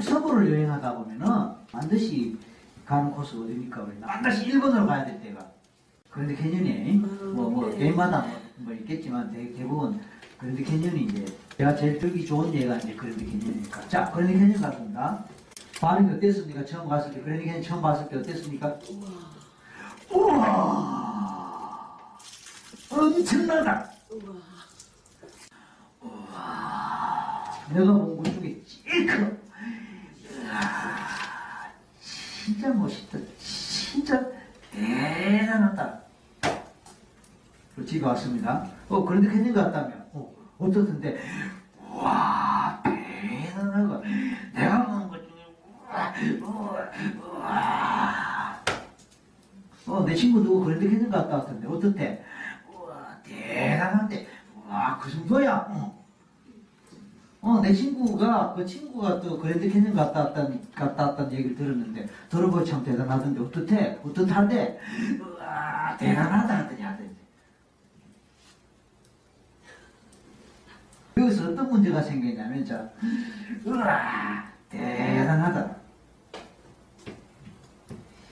북서부를 여행하다 보면은 반드시 가는 코스 어디입니까? 우리 반드시 일본으로 가야 될 때가. 그런데 캐년이 뭐, 뭐, 네. 개인마다 뭐, 뭐 있겠지만 대, 대부분 그런데 캐년이 이제 제가 제일 들기 좋은 예가 이제 그런데 캐년이니까. 자, 그런데 캐년 같습니다. 반응이 어땠습니까? 처음 갔을 때, 그런데 캐년 처음 봤을 때 어땠습니까? 우와! 엄청나다! 우와. 내가 본것 중에 제일 커. 이야, 진짜 멋있다. 진짜 대단하다. 집에 왔습니다. 어, 그런데 괜히 갔다며. 어, 어떻던데? 와, 대단하고. 내가 본것 중에, 우와, 우와. 어, 내 친구 누구 그런데 괜히 갔다 왔던데. 어떻대? 우와, 대단한데. 와, 그 정도야. 어. 어, 내 친구가, 그 친구가 또 그랜드 캐년 갔다 왔다는, 갔다 왔다는 얘기를 들었는데, 들어보니 참 대단하던데, 어떻대? 어떻하대? 우와, 대단하다 하더니 하던데. 여기서 어떤 문제가 생기냐면, 자, 우와, 대단하다.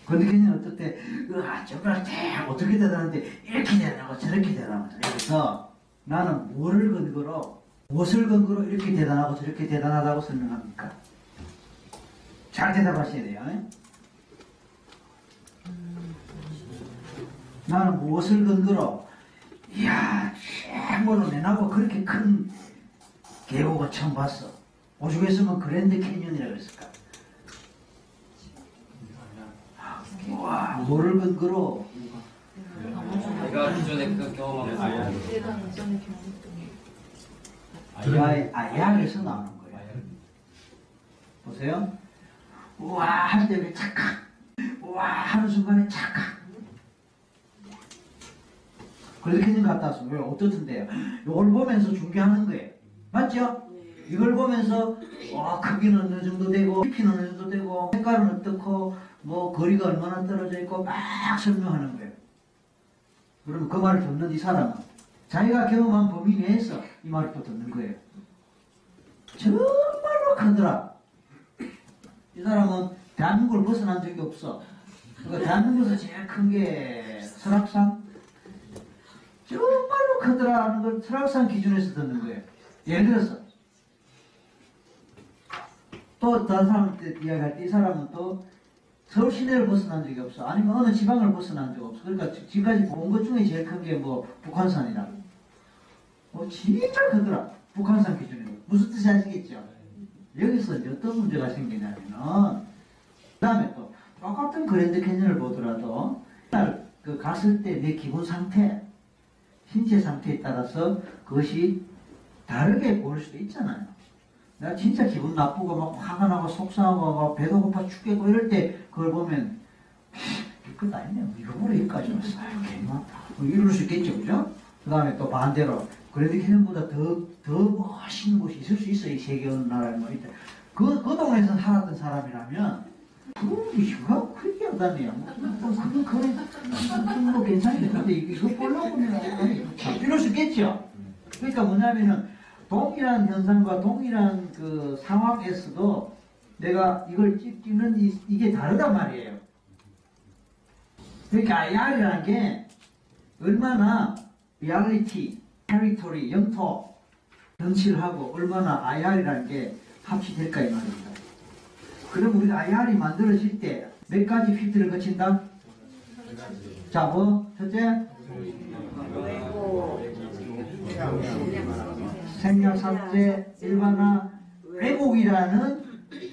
그런데 걔는 어떻대? 우와, 정말 대 어떻게 대단한데, 이렇게 대단하고 저렇게 대단하고, 여기서 나는 뭐를 근거로, 무엇을 근거로 이렇게 대단하고 저렇게 대단하다고 설명합니까? 잘 대답하셔야 돼요. 예? 나는 무엇을 근거로, 이야, 최고로 내나고 그렇게 큰 계곡을 처음 봤어. 오죽했으면 그랜드 캐년이라고 했을까? 와, 뭐를 근거로? 내가 기존에 그 대단 전에 경험했던 아야, 아야에서 나오는 거예요. 보세요. 우와, 할때왜 착각. 우와, 하는 순간에 착각. 그렇게 는 갔다 왔어요. 왜? 어떻던데요? 이걸 보면서 중계하는 거예요. 맞죠? 이걸 보면서, 와, 크기는 어느 정도 되고, 깊이는 어느 정도 되고, 색깔은 어떻고, 뭐, 거리가 얼마나 떨어져 있고, 막 설명하는 거예요. 그러면 그 말을 듣는 이 사람은 자기가 경험한 범위 내에서 이 말을 또 듣는 거예요. 정말로 크더라. 이 사람은 대한민국을 벗어난 적이 없어. 그러니까 대한민국에서 제일 큰 게 설악산? 정말로 크더라 하는 걸 설악산 기준에서 듣는 거예요. 예를 들어서 또 다른 사람한테 이야기할 때 이 사람은 또 서울 시내를 벗어난 적이 없어. 아니면 어느 지방을 벗어난 적 없어. 그러니까 지- 지금까지 본 것 중에 제일 큰 게 뭐 북한산이라. 뭐 진짜 크더라. 북한산 기준으로. 무슨 뜻인지 아시겠죠? 여기서 어떤 문제가 생기냐면은 그 다음에 또 똑같은 그랜드 캐년을 보더라도 그 갔을 때 내 기분 상태, 신체 상태에 따라서 그것이 다르게 보일 수도 있잖아요. 내가 진짜 기분 나쁘고 막 화가 나고 속상하고 막 배도 고파 죽겠고 이럴 때 그걸 보면 이것 아니네 뭐 이거 여기까지 왔어 아유 개맞다 뭐 이럴 수 있겠죠 그죠? 그 다음에 또 반대로 그래도 캐년보다 더, 더 멋있는 곳이 있을 수 있어 이 세계 어느 나라에 뭐 있다 그, 그 동네에서 살았던 사람이라면 그 휴가 크게 하다네요. 뭐, 뭐 그건 그건 뭐 괜찮은데. 근데 이거 보려고 그러면 이럴 수 있겠죠? 그러니까 뭐냐면은 동일한 현상과 동일한 그 상황에서도 내가 이걸 찍기는 이, 이게 다르단 말이에요. 그러니까 IR이라는 게 얼마나 리얼리티, 테리토리, 영토, 정치를하고 얼마나 IR이라는 게 합치 될까 이 말입니다. 그럼 우리가 IR이 만들어질 때 몇 가지 필터를 거친다? 자, 뭐? 첫째, 생략 삭제, 일반화, 왜곡이라는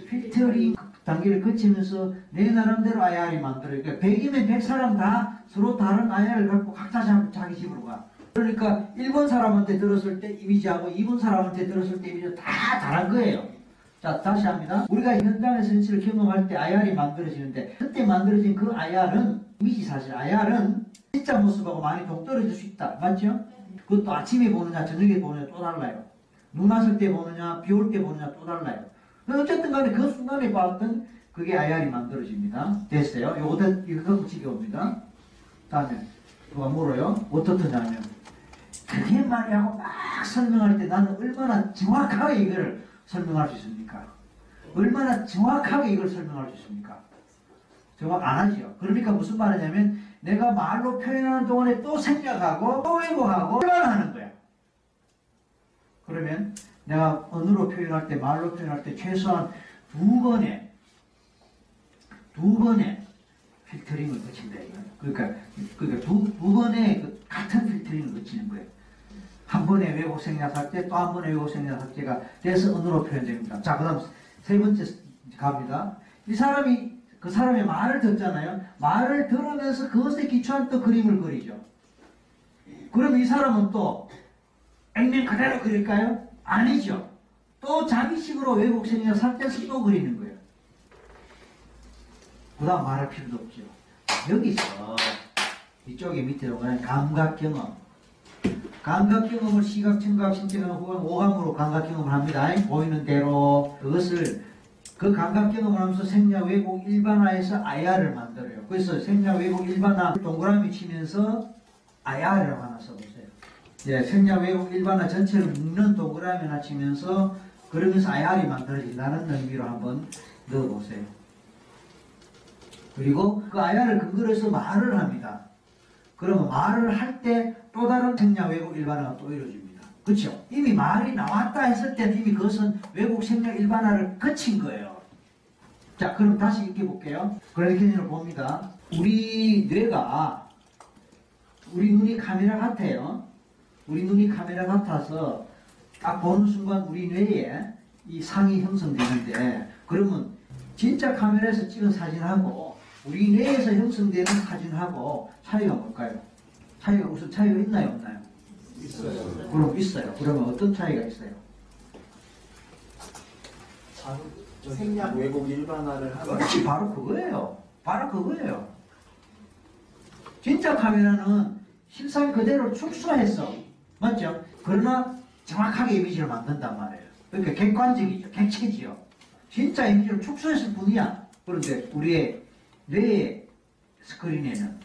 필터링 단계를 거치면서 내 나름대로 IR이 만들어요. 그러니까 100이면 100사람 다 서로 다른 IR을 갖고 각자 자- 자기 집으로 가. 그러니까 1번 사람한테 들었을 때 이미지하고 2번 사람한테 들었을 때 이미지 다 다른 거예요. 자, 다시 합니다. 우리가 현장의 현실을 경험할 때 IR이 만들어지는데 그때 만들어진 그 IR은 이미지 사실 IR은 진짜 모습하고 많이 동떨어질 수 있다. 맞죠? 그것도 아침에 보느냐 저녁에 보느냐 또 달라요. 눈 왔을 때 보느냐 비 올 때 보느냐 또 달라요. 어쨌든 간에 그 순간에 봤던 그게 IR이 만들어집니다. 됐어요. 요거 이거 붙이게 옵니다. 다음에 누가 물어요? 어떻더냐면 그게 말이라고 막 설명할 때 나는 얼마나 정확하게 이걸 설명할 수 있습니까? 얼마나 정확하게 이걸 설명할 수 있습니까? 정확 안 하지요. 그러니까 무슨 말이냐면 내가 말로 표현하는 동안에 또 생략하고 또 왜곡하고 혼란하는 거야. 그러면 내가 언어로 표현할 때 말로 표현할 때 최소한 두 번의 두 번의 필터링을 거친다. 그러니까 그러니까 두, 두 번의 그 같은 필터링을 거치는 거예요. 한 번에 왜곡 생략할 때또한 번에 왜곡 생략할 때가 돼서 언어로 표현됩니다. 자, 그 다음 세 번째 갑니다. 이 사람이 그 사람의 말을 듣잖아요. 말을 들으면서 그것에 기초한 또 그림을 그리죠. 그럼 이 사람은 또 액면 그대로 그릴까요? 아니죠. 또 자기식으로 왜곡 생략 삭제해서 또 그리는 거예요. 그 다음 말할 필요도 없죠. 여기서 이쪽에 밑으로 가는 감각 경험. 감각 경험을 시각, 청각, 신체감, 혹은 오감으로 감각 경험을 합니다. 보이는 대로 그것을 그 감각 경험을 하면서 생략 왜곡 일반화해서 IR을 만들어요. 그래서 생략 왜곡 일반화 동그라미 치면서 IR을 하나 써보세요. 예, 생략 왜곡 일반화 전체를 묶는 동그라미 하나 치면서 그러면서 IR이 만들어진다는 의미로 한번 넣어보세요. 그리고 그 IR을 근거로 해서 말을 합니다. 그러면 말을 할 때 또 다른 생략 왜곡 일반화가 또 이루어집니다. 그렇죠? 이미 말이 나왔다 했을 때는 이미 그것은 왜곡 생략 일반화를 거친 거예요. 자, 그럼 다시 읽어볼게요. 그래디케이션을 봅니다. 우리 뇌가 우리 눈이 카메라 같아요. 우리 눈이 카메라 같아서 딱 보는 순간 우리 뇌에 이 상이 형성되는데 그러면 진짜 카메라에서 찍은 사진하고 우리 뇌에서 형성되는 사진하고 차이가 뭘까요? 차이가 무슨 차이가 있나요, 없나요? 있어요. 그럼 있어요. 그러면 어떤 차이가 있어요? 생략 왜곡 일반화를 하면 그렇지, 바로 그거예요. 바로 그거예요. 진짜 카메라는 실상 그대로 축소해서, 맞죠? 그러나 정확하게 이미지를 만든단 말이에요. 그러니까 객관적이죠. 객체지요. 진짜 이미지를 축소했을 뿐이야. 그런데 우리의 뇌의 스크린에는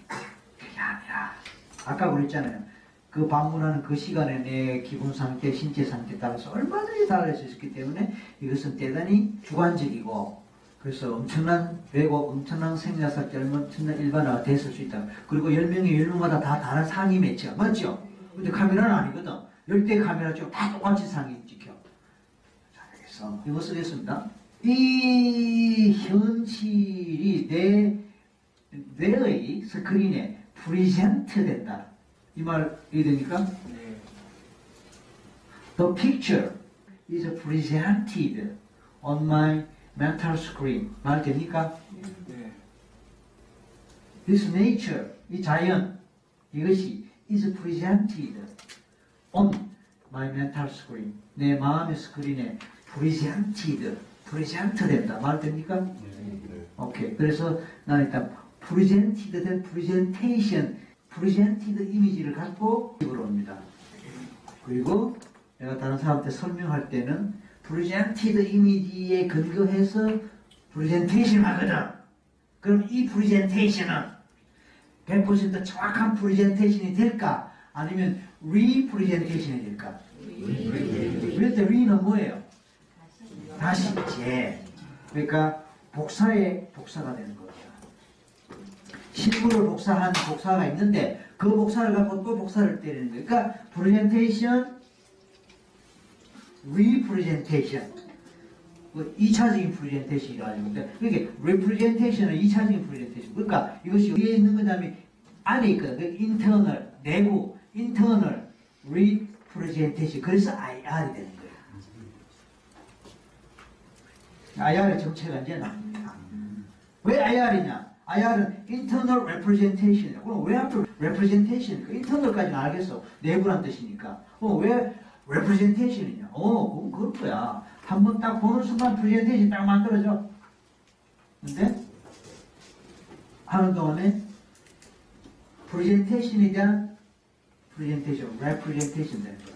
아까 그랬잖아요. 그 방문하는 그 시간에 내 기분 상태, 신체 상태에 따라서 얼마든지 달라질 수 있기 때문에 이것은 대단히 주관적이고 그래서 엄청난 왜곡, 엄청난 생략삭제, 엄청난 일반화가 됐을 수 있다. 그리고 10명이 10명마다 다 다른 상이 맺혀 맞죠? 근데 카메라는 아니거든. 10대 카메라 찍고 다 똑같이 상이 찍혀. 자, 그래서 이거 쓰겠습니다. 이 현실이 내 뇌의 스크린에 present 된다. 이 말 이해됩니까? 네. The picture is presented on my mental screen. 말 됩니까? 네. This nature, 이 자연, 이것이 is presented on my mental screen. 내 마음의 스크린에 presented, present 된다. 말 됩니까? 오케이. 그래서 나는 일단 presented 된 presentation, presented 이미지를 갖고 입으로 옵니다. 그리고 내가 다른 사람한테 설명할 때는 presented 이미지에 근거해서 presentation 하거든. 그럼 이 presentation은 100% 정확한 presentation이 될까? 아니면 representation이 될까? 그럴 때 re는 뭐예요? 다시 재. 그러니까 복사의 복사가 되는 거죠. 실물을 복사한 복사가 있는데 그 복사를 갖고 또 복사를 때리는 거예요. 그러니까 representation. 그 2차적인 프레젠테이션이라고 하는데 그게 representation은 2차적인 프레젠테이션. 그러니까 이것이 위에 있는 거냐면 안에 있거든. 그 internal, 내부, internal representation. 그래서 IR이 되는 거예요. IR의 정체가 이제 나옵니다. 왜 IR이냐? IR은 internal representation이야. 그럼 왜 하필 representation? 그 internal까지는 알겠어. 내부란 뜻이니까. 어, 왜 representation이냐? 어, 그건 그럴 거야. 한 번 딱 보는 순간 presentation 딱 만들어져. 근데 하는 동안에 presentation에 대한 presentation, representation 되는 거야.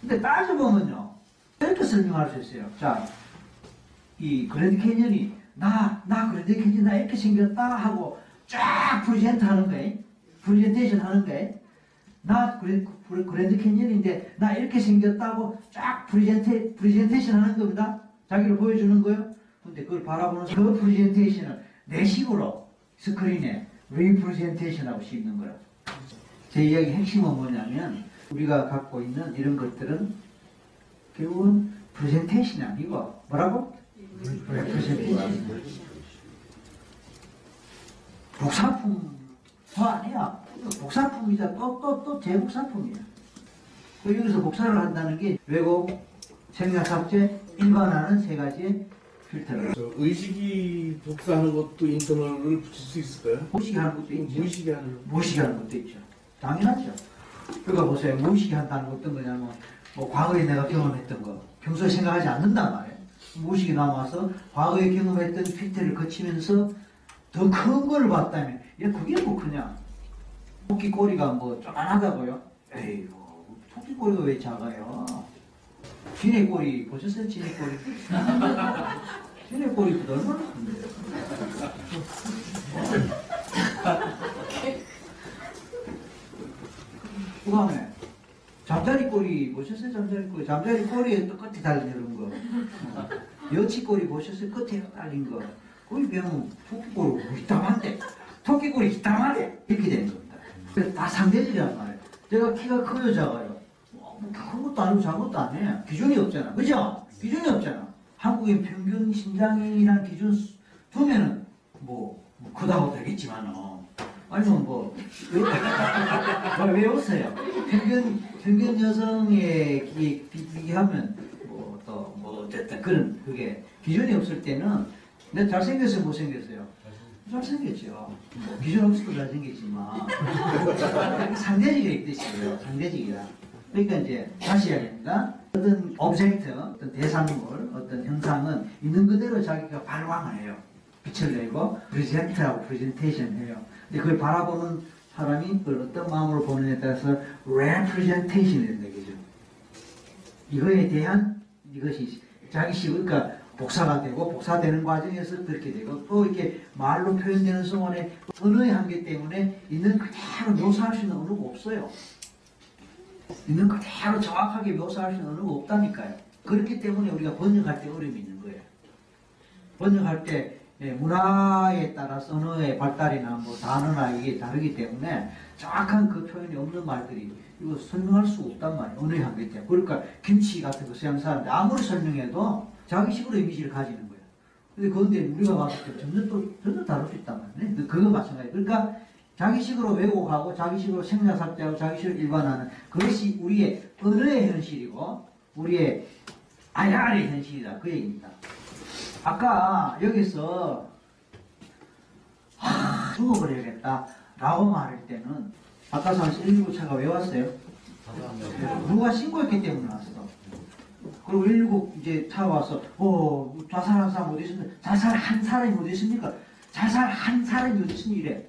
근데 따져보면요. 이렇게 설명할 수 있어요. 자, 이 그랜드 캐년이 나, 나 그랜드 캐년 나 이렇게 생겼다 하고 쫙 present 하는 거예요. 프레젠테이션 하는 거예요. 나 그랜드, 그랜드 캐년인데 나 이렇게 생겼다고 쫙 프레젠테, 프레젠테이션 하는 겁니다. 자기를 보여주는 거예요. 근데 그걸 바라보는 그 프레젠테이션을 내 식으로 스크린에 리프레젠테이션하고 씹는 거야. 제 이야기 핵심은 뭐냐면 우리가 갖고 있는 이런 것들은 결국은 프레젠테이션이 아니고 뭐라고? 복사품 더 아니야. 복사품이자 또또 또 재복사품이야. 그 여기서 복사를 한다는 게 왜곡, 생략 삭제, 일반화는 세 가지의 필터를. 저 의식이 복사하는 것도 인터널을 붙일 수 있을까요? 무식하는 것도 있죠. 무의식이 하는 무의식하는 것도 있죠. 당연하죠. 그러니까 보세요. 무의식이 한다는 건 어떤 거냐면, 뭐, 과거에 내가 경험했던 거, 평소에 생각하지 않는단 말이에요. 무의식이 남아서 과거에 경험했던 필터를 거치면서 더 큰 걸 봤다면, 야, 그게 뭐 그냥, 토끼 꼬리가 뭐 쪼만하다고요? 에이구, 토끼 꼬리가 왜 작아요? 쥐네 꼬리, 보셨어요? 쥐네 꼬리? 쥐네 꼬리보다 얼마나 큰데요? 그 다음에 잠자리 꼬리 보셨어요? 잠자리 꼬리 잠자리 꼬리에 또 끝에 이런 거 어. 여치 꼬리 보셨어요? 끝에 달린 거 거기 비하면 토끼 꼬리 이따만데 토끼 꼬리 이따만데 이렇게 되는 겁니다 그래서 다 상대적이란 말이에요 제가 키가 커요 작아요 어, 뭐큰 것도 아니고 작은 것도 아니에요 기준이 없잖아 그죠? 기준이 없잖아 한국의 평균 신장이라는 기준 수- 두면은 뭐, 뭐 크다고 되겠지만 어. 아니면 뭐 왜, 왜, 왜 웃어요? 평균 평균 여성에 비- 비- 비교하면 뭐또뭐 어쨌든 그런 그게 기준이 없을 때는 내가 잘생겼어요 못생겼어요? 잘생겼죠. 뭐 기준 없어도 잘생겼지만 상대적이라 뜻이에요. 상대적이라. 그러니까 이제 다시 이야기합니다. 어떤 object, 어떤 대상물, 어떤 현상은 있는 그대로 자기가 발광을 해요. 빛을 내고 프레젠트하고 프레젠테이션 해요. 근데 그걸 바라보는 사람이 그걸 어떤 마음으로 보느냐에 따라서 representation이 된다 그죠. 이거에 대한 이것이 자기식 그러니까 복사가 되고 복사되는 과정에서 그렇게 되고 또 이렇게 말로 표현되는 순간에 언어의 한계 때문에 있는 그대로 묘사할 수 있는 언어가 없어요. 있는 그대로 정확하게 묘사할 수 있는 언어가 없다니까요. 그렇기 때문에 우리가 번역할 때 어려움이 있는 거예요. 번역할 때 예, 문화에 따라서 언어의 발달이나 뭐 단어나 이게 다르기 때문에 정확한 그 표현이 없는 말들이 이거 설명할 수 없단 말이에요. 언어의 한계 때문에. 그러니까 김치 같은 거 서양 사람들 아무리 설명해도 자기식으로 이미지를 가지는 거예요. 근데 그런데 우리가 봤을 때 전혀 또 전혀 다를 수 있단 말이에요. 그거 마찬가지. 그러니까 자기식으로 왜곡하고 자기식으로 생략 삭제하고 자기식으로 일반화하는 그것이 우리의 언어의 현실이고 우리의 IR의 현실이다. 그 얘기입니다. 아까 여기서 하, 죽어버려야겠다 라고 말할 때는 아까 상시 119차가 왜 왔어요? 누가 신고했기 때문에 왔어. 그리고 119 이제 차 와서 어 자살한 사람 어디 있습니까? 자살한 사람이 어디 있습니까? 자살한 사람이 어디 있습니까? 이래.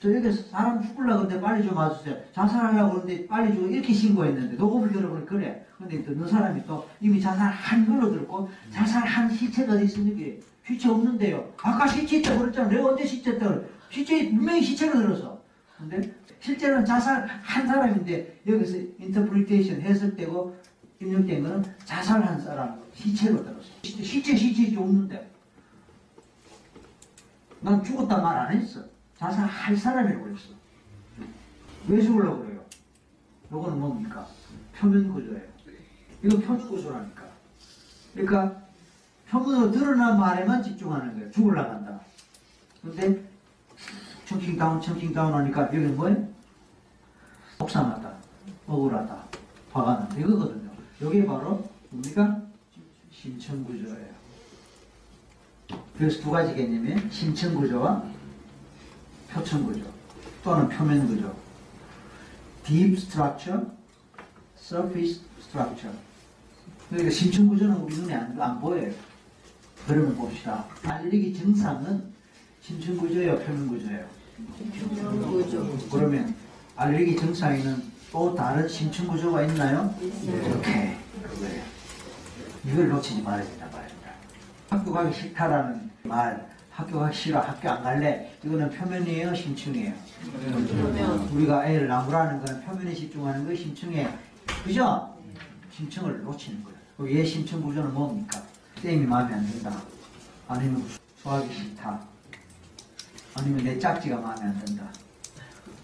저 여기서 사람 죽으려고 그러는데 빨리 좀 와주세요. 자살하려고 그러는데 빨리 좀 이렇게 신고했는데 녹음을 들어보니 그래. 근데 듣는 사람이 또 이미 자살한 걸로 들었고 자살한 시체가 어디 있습니까? 시체 없는데요. 아까 시체 있다고 그랬잖아. 내가 언제 시체 있다고. 시체 분명히 시체로 들었어. 근데 실제로는 자살한 사람인데 여기서 interpretation 해석되고 입력된 거는 자살한 사람 시체로 들었어. 시체 시체 없는데 난 죽었다 말 안 했어. 자살할 사람이라고 그랬어. 왜 죽으려고 그래요? 요거는 뭡니까? 표면 구조예요. 이건 표면 구조라니까. 그러니까 표면으로 드러난 말에만 집중하는 거예요. 죽으려고 한다. 근데 청킹 다운, 청킹 다운 하니까 여기는 뭐예요? 속상하다, 억울하다, 화가 난다. 이거거든요. 이게 바로 뭡니까? 심층 구조예요. 그래서 두 가지 개념이 심층 구조와 표층구조 또는 표면구조. Deep structure, surface structure. 그러니까 심층 구조는 우리 눈에 안, 안 보여요. 그러면 봅시다. 알레르기 증상은 심층 구조예요, 표면 구조예요? 그러면 알레르기 증상에는 또 다른 심층 구조가 있나요? 이렇게 그거예요. 이걸 놓치지 말아야 된다 말입니다. 학교 가기 싫다라는 말, 학교 가기 싫어, 학교 안 갈래. 이거는 표면이에요, 심층이에요. 우리가 애를 나무라는 거는 표면에 집중하는 거 심층에 그죠? 심층을 놓치는 거예요. 그얘 심층 구조는 뭡니까? 쌤이 마음에 안 든다. 아니면 소화기 싫다. 아니면 내 짝지가 마음에 안 든다.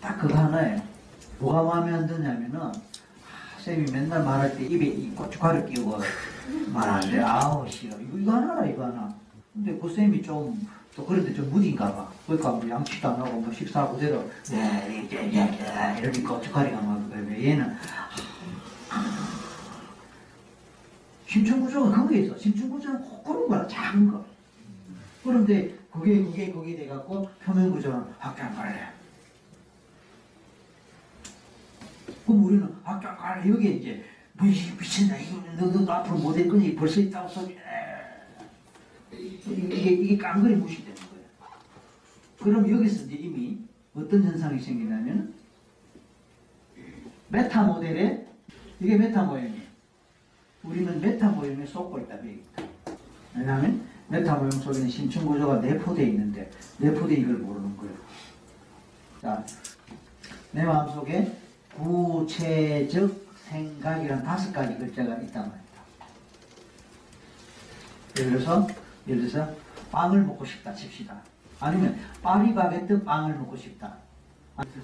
딱 그거 하나예요. 뭐가 마음에 안 드냐면은 아, 쌤이 맨날 말할 때 입에 이 고춧가루 끼고 말하는데 아우 싫어. 이거, 이거 하나라 이거 하나. 근데 그 쌤이 좀, 또 그런데 좀 무딘가 봐. 그러니까 뭐 양치도 안 하고 뭐 식사 그대로 네, 이제 이제 이제 이렇게 고춧가루가 막. 얘는 심층구조가 그게 있어. 심층구조는 꼭 그런 거야. 작은 거. 그런데 그게 그게 그게 돼갖고 표면구조는 안 갈래. 그럼 우리는 안 갈래. 여기에 이제 미친다. 이거 너, 너 앞으로 못할 거니 벌써 있다고 소리. 이게 이게 깡그리 무시되는 거예요. 그럼 여기서 이제 이미 어떤 현상이 생기냐면 meta model에 이게 meta 모형이에요. 우리는 meta 모형에 속고 있다 이 말입니다. 왜냐하면 meta 모형 속에는 심층 구조가 내포되어 있는데 내포되어 이걸 모르는 거예요. 자, 내 마음속에 구체적 생각이란 다섯 가지 글자가 있단 말이다. 예를 들어서 예를 들어서 빵을 먹고 싶다 칩시다. 아니면 파리바게뜨 빵을 먹고 싶다.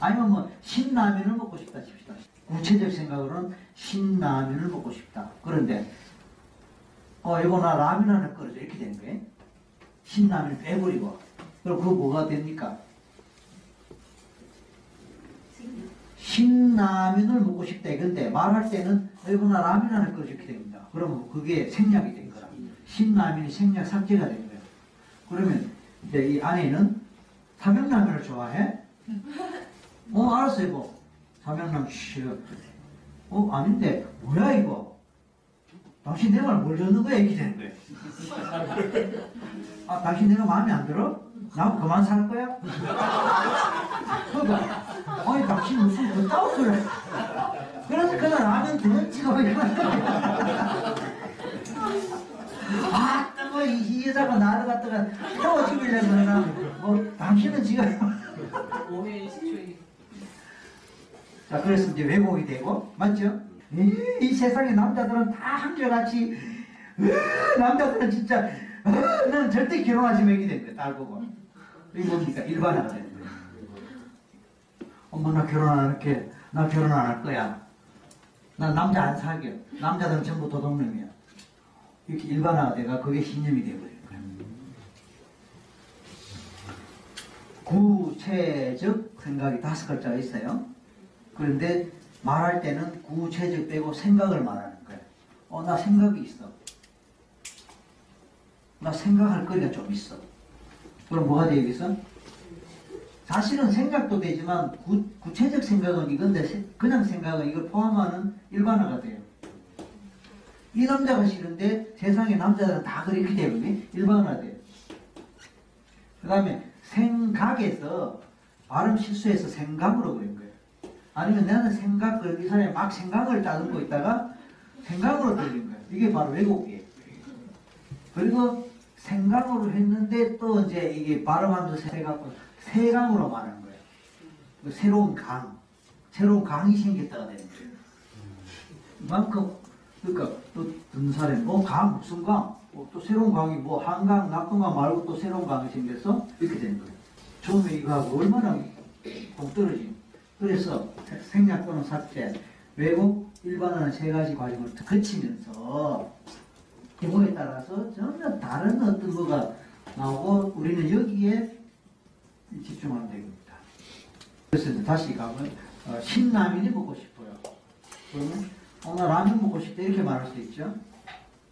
아니면 뭐 신라면을 먹고 싶다 칩시다. 구체적 생각으로는 신라면을 먹고 싶다. 그런데 어 이거 나 라면 하나 끓여줘 이렇게 되는 거예요. 신라면 빼버리고 그럼 그거 뭐가 됩니까? 신라면을 먹고 싶다 이건데 말할 때는 이거 나 라면 하나 끓여줘 이렇게 됩니다. 그러면 그게 생략이 된 거라. 신라면이 생략 삭제가 된 거예요. 그러면 이제 이 안에는 삼양라면을 좋아해? 어 알았어 이거 삼양라면 싫어 어 아닌데 뭐야 이거 당신 내말뭘 듣는 거야 이렇게 되는 거야 아 당신 내가 마음에 안 들어? 나 그만 살 거야? 그러니까 아니 당신 무슨 그따위 소리 그래서 그냥 라면 던지고 이러는 거야 아, 뜨거 이, 이 여자가 나를 갖다가 태워 죽이려고 그러나? 뭐 당신은 지금. 오해 식초이. 자 그래서 이제 왜곡이 되고 맞죠? 이, 이 세상에 남자들은 다 한결같이 으, 남자들은 진짜 으, 는 절대 결혼하지 말게 된 거야 딸 보고. 이게 뭡니까? 일반화가 되는 거야. 엄마 나 결혼 안 할게. 나 결혼 안 할 거야. 나 남자 안 사겨. 남자들은 전부 도둑놈이야 이렇게 일반화가 돼가 그게 신념이 거야 구체적 생각이 다섯 글자가 있어요 그런데 말할 때는 구체적 빼고 생각을 말하는 거예요. 어, 나 생각이 있어. 나 생각할 거리가 좀 있어. 그럼 뭐가 되겠어? 사실은 생각도 되지만 구, 구체적 생각은 이건데 세- 그냥 생각은 이걸 포함하는 일반화가 돼요. 이 남자가 싫은데 세상의 남자들은 다 그렇기 때문에 일반화 돼요. 그 다음에 생각에서 발음 실수해서 생각으로 그린 거예요. 아니면 나는 생각을 이 사람이 막 생각을 따듬고 있다가 생각으로 들린 거예요. 이게 바로 왜곡이에요. 그리고 생각으로 했는데 또 이제 이게 발음하면서 세갖고 세강으로 말하는 거예요. 그 새로운 강, 새로운 강이 생겼다가 되는 거예요. 이만큼 그러니까 또 듣는 사람이 어, 강 무슨 강? 어, 또 새로운 강이 뭐 한강, 낙동강 말고 또 새로운 강이 생겨서 이렇게 되는 거예요. 처음에 이거하고 얼마나 동떨어지 그래서 생략 또는 삭제, 왜곡, 일반화는 세 가지 과정을 거치면서 경우에 따라서 전혀 다른 어떤 거가 나오고 우리는 여기에 집중하면 되겠다. 그래서 다시 가면 어, 신라면이 먹고 싶어요. 그러면 어, 나 라면 먹고 싶다 이렇게 말할 수도 있죠.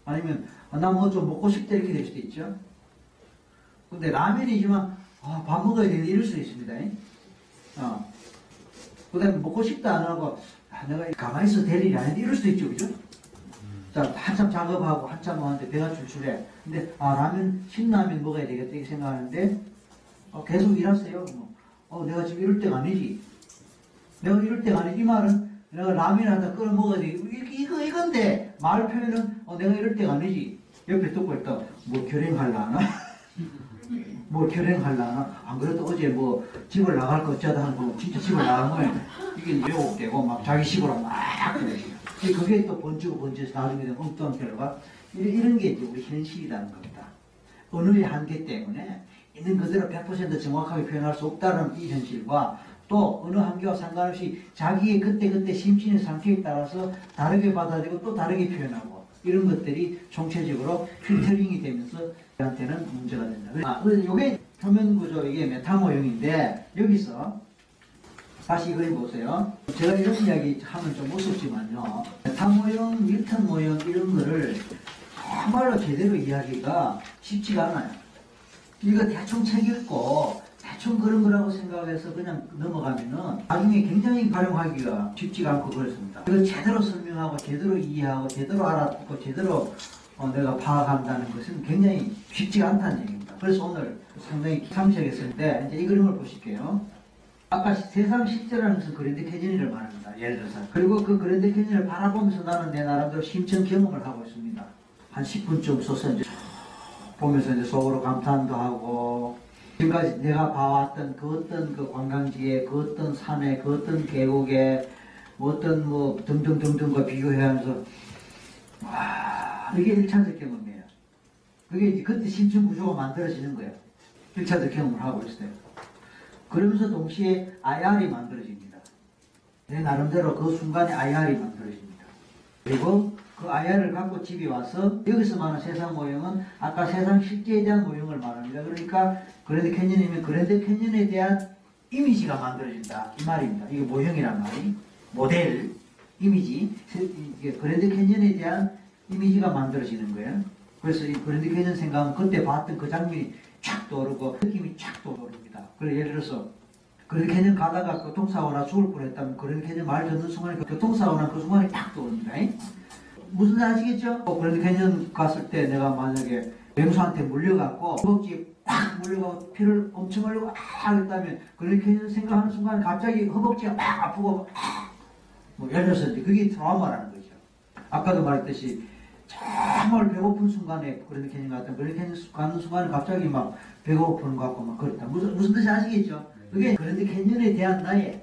아니면 나뭐 좀 먹고 싶다 이렇게 될 수도 있죠. 근데 라면이지만 아, 밥 먹어야 되는데 이럴 수도 있습니다. 어. 그 다음에 먹고 싶다 안 하고 아, 내가 가만히 있어 될 일이 아닌데 이럴 수도 있죠. 그죠? 자, 한참 작업하고 한참 하는데 배가 출출해. 근데 아 라면 신라면 먹어야 되겠다 이렇게 생각하는데 어, 계속 일하세요. 뭐. 어, 내가 지금 이럴 때가 아니지. 내가 이럴 때가 아니지. 이 말은 내가 라면 하나 끓여 먹어야 돼. 이렇게 이거 이건데 말 표현은 어, 내가 이럴 때가 아니지. 옆에 듣고 있다. 뭐 결행할라나? 뭐 결행할라나? 안 그래도 어제 뭐 집을 나갈 거 어쩌다 하고 진짜 집을 나간 거야. 이게 왜곡되고 막 자기 식으로 막 그래. 그게 또 번지고 번지해서 나중에 되면 엉뚱한 결과 이런, 이런 게 이제 우리 현실이라는 겁니다. 언어의 한계 때문에 있는 그대로 100% 정확하게 표현할 수 없다는 이 현실과 또 어느 한계와 상관없이 자기의 그때그때 심신의 상태에 따라서 다르게 받아들이고 또 다르게 표현하고 이런 것들이 총체적으로 필터링이 되면서 저한테는 문제가 된다. 아, 그래서 이게 표면 구조 이게 meta 모형인데 여기서 다시 그림 보세요. 제가 이런 이야기 하면 좀 무섭지만요. meta 모형, 밀턴 모형 이런 거를 정말로 제대로 이야기가 쉽지가 않아요. 이거 대충 책 읽고 대충 그런 거라고 생각해서 그냥 넘어가면은 나중에 굉장히 활용하기가 쉽지가 않고 그렇습니다. 이걸 제대로 설명하고 제대로 이해하고 제대로 알아듣고 제대로 어, 내가 파악한다는 것은 굉장히 쉽지가 않다는 얘기입니다. 그래서 오늘 상당히 참석했을 때 이제 이 그림을 보실게요. 아까 세상 실제라면서 그랜드 캐니언을 말합니다. 예를 들어서. 그리고 그 그랜드 캐니언을 바라보면서 나는 내 나름대로 심층 경험을 하고 있습니다. 한 10분쯤 서서 이제 보면서 이제 속으로 감탄도 하고 지금까지 내가 봐왔던 그 어떤 그 관광지에 그 어떤 산에 그 어떤 계곡에 뭐 어떤 뭐 등등 등등과 비교하면서 와 이게 1차적 경험이에요. 그게 그때 심층 구조가 만들어지는 거예요. 1차적 경험을 하고 있어요. 그러면서 동시에 IR이 만들어집니다. 내 나름대로 그 순간에 IR이 만들어집니다. 그리고 그 IR을 갖고 집에 와서 여기서 말하는 세상 모형은 아까 세상 실제에 대한 모형을 말합니다. 그러니까 그랜드 캐년이면 그랜드 캐년에 대한 이미지가 만들어진다. 이 말입니다. 이게 모형이란 말이. 모델, 이미지. 그랜드 캐년에 대한 이미지가 만들어지는 거예요. 그래서 이 그랜드 캐년 생각하면 그때 봤던 그 장면이 쫙 떠오르고 느낌이 쫙 떠오릅니다. 그래 예를 들어서 그랜드 캐년 가다가 교통사고나 죽을 뻔했다면 그랜드 캐년 말 듣는 순간에 그 교통사고나 그 순간에 딱 떠오릅니다. 무슨 지 아시겠죠? 어, 그랜드 캐년 갔을 때 내가 만약에 맹수한테 물려갖고 허벅지 에꽉 물려가고 피를 엄청 흘리고 막 그랜드 캐년 생각하는 순간에 갑자기 허벅지가 막 아프고 막뭐 들어서 이제 그게 트라우마라는 거죠. 아까도 말했듯이 정말 배고픈 순간에 갔던 그랜드 캐년 가는 순간에 갑자기 막 고프는 것 같고 막 그렇다. 무슨 무슨 뜻이 아시겠죠? 그게 그랜드 캐년에 대한 나의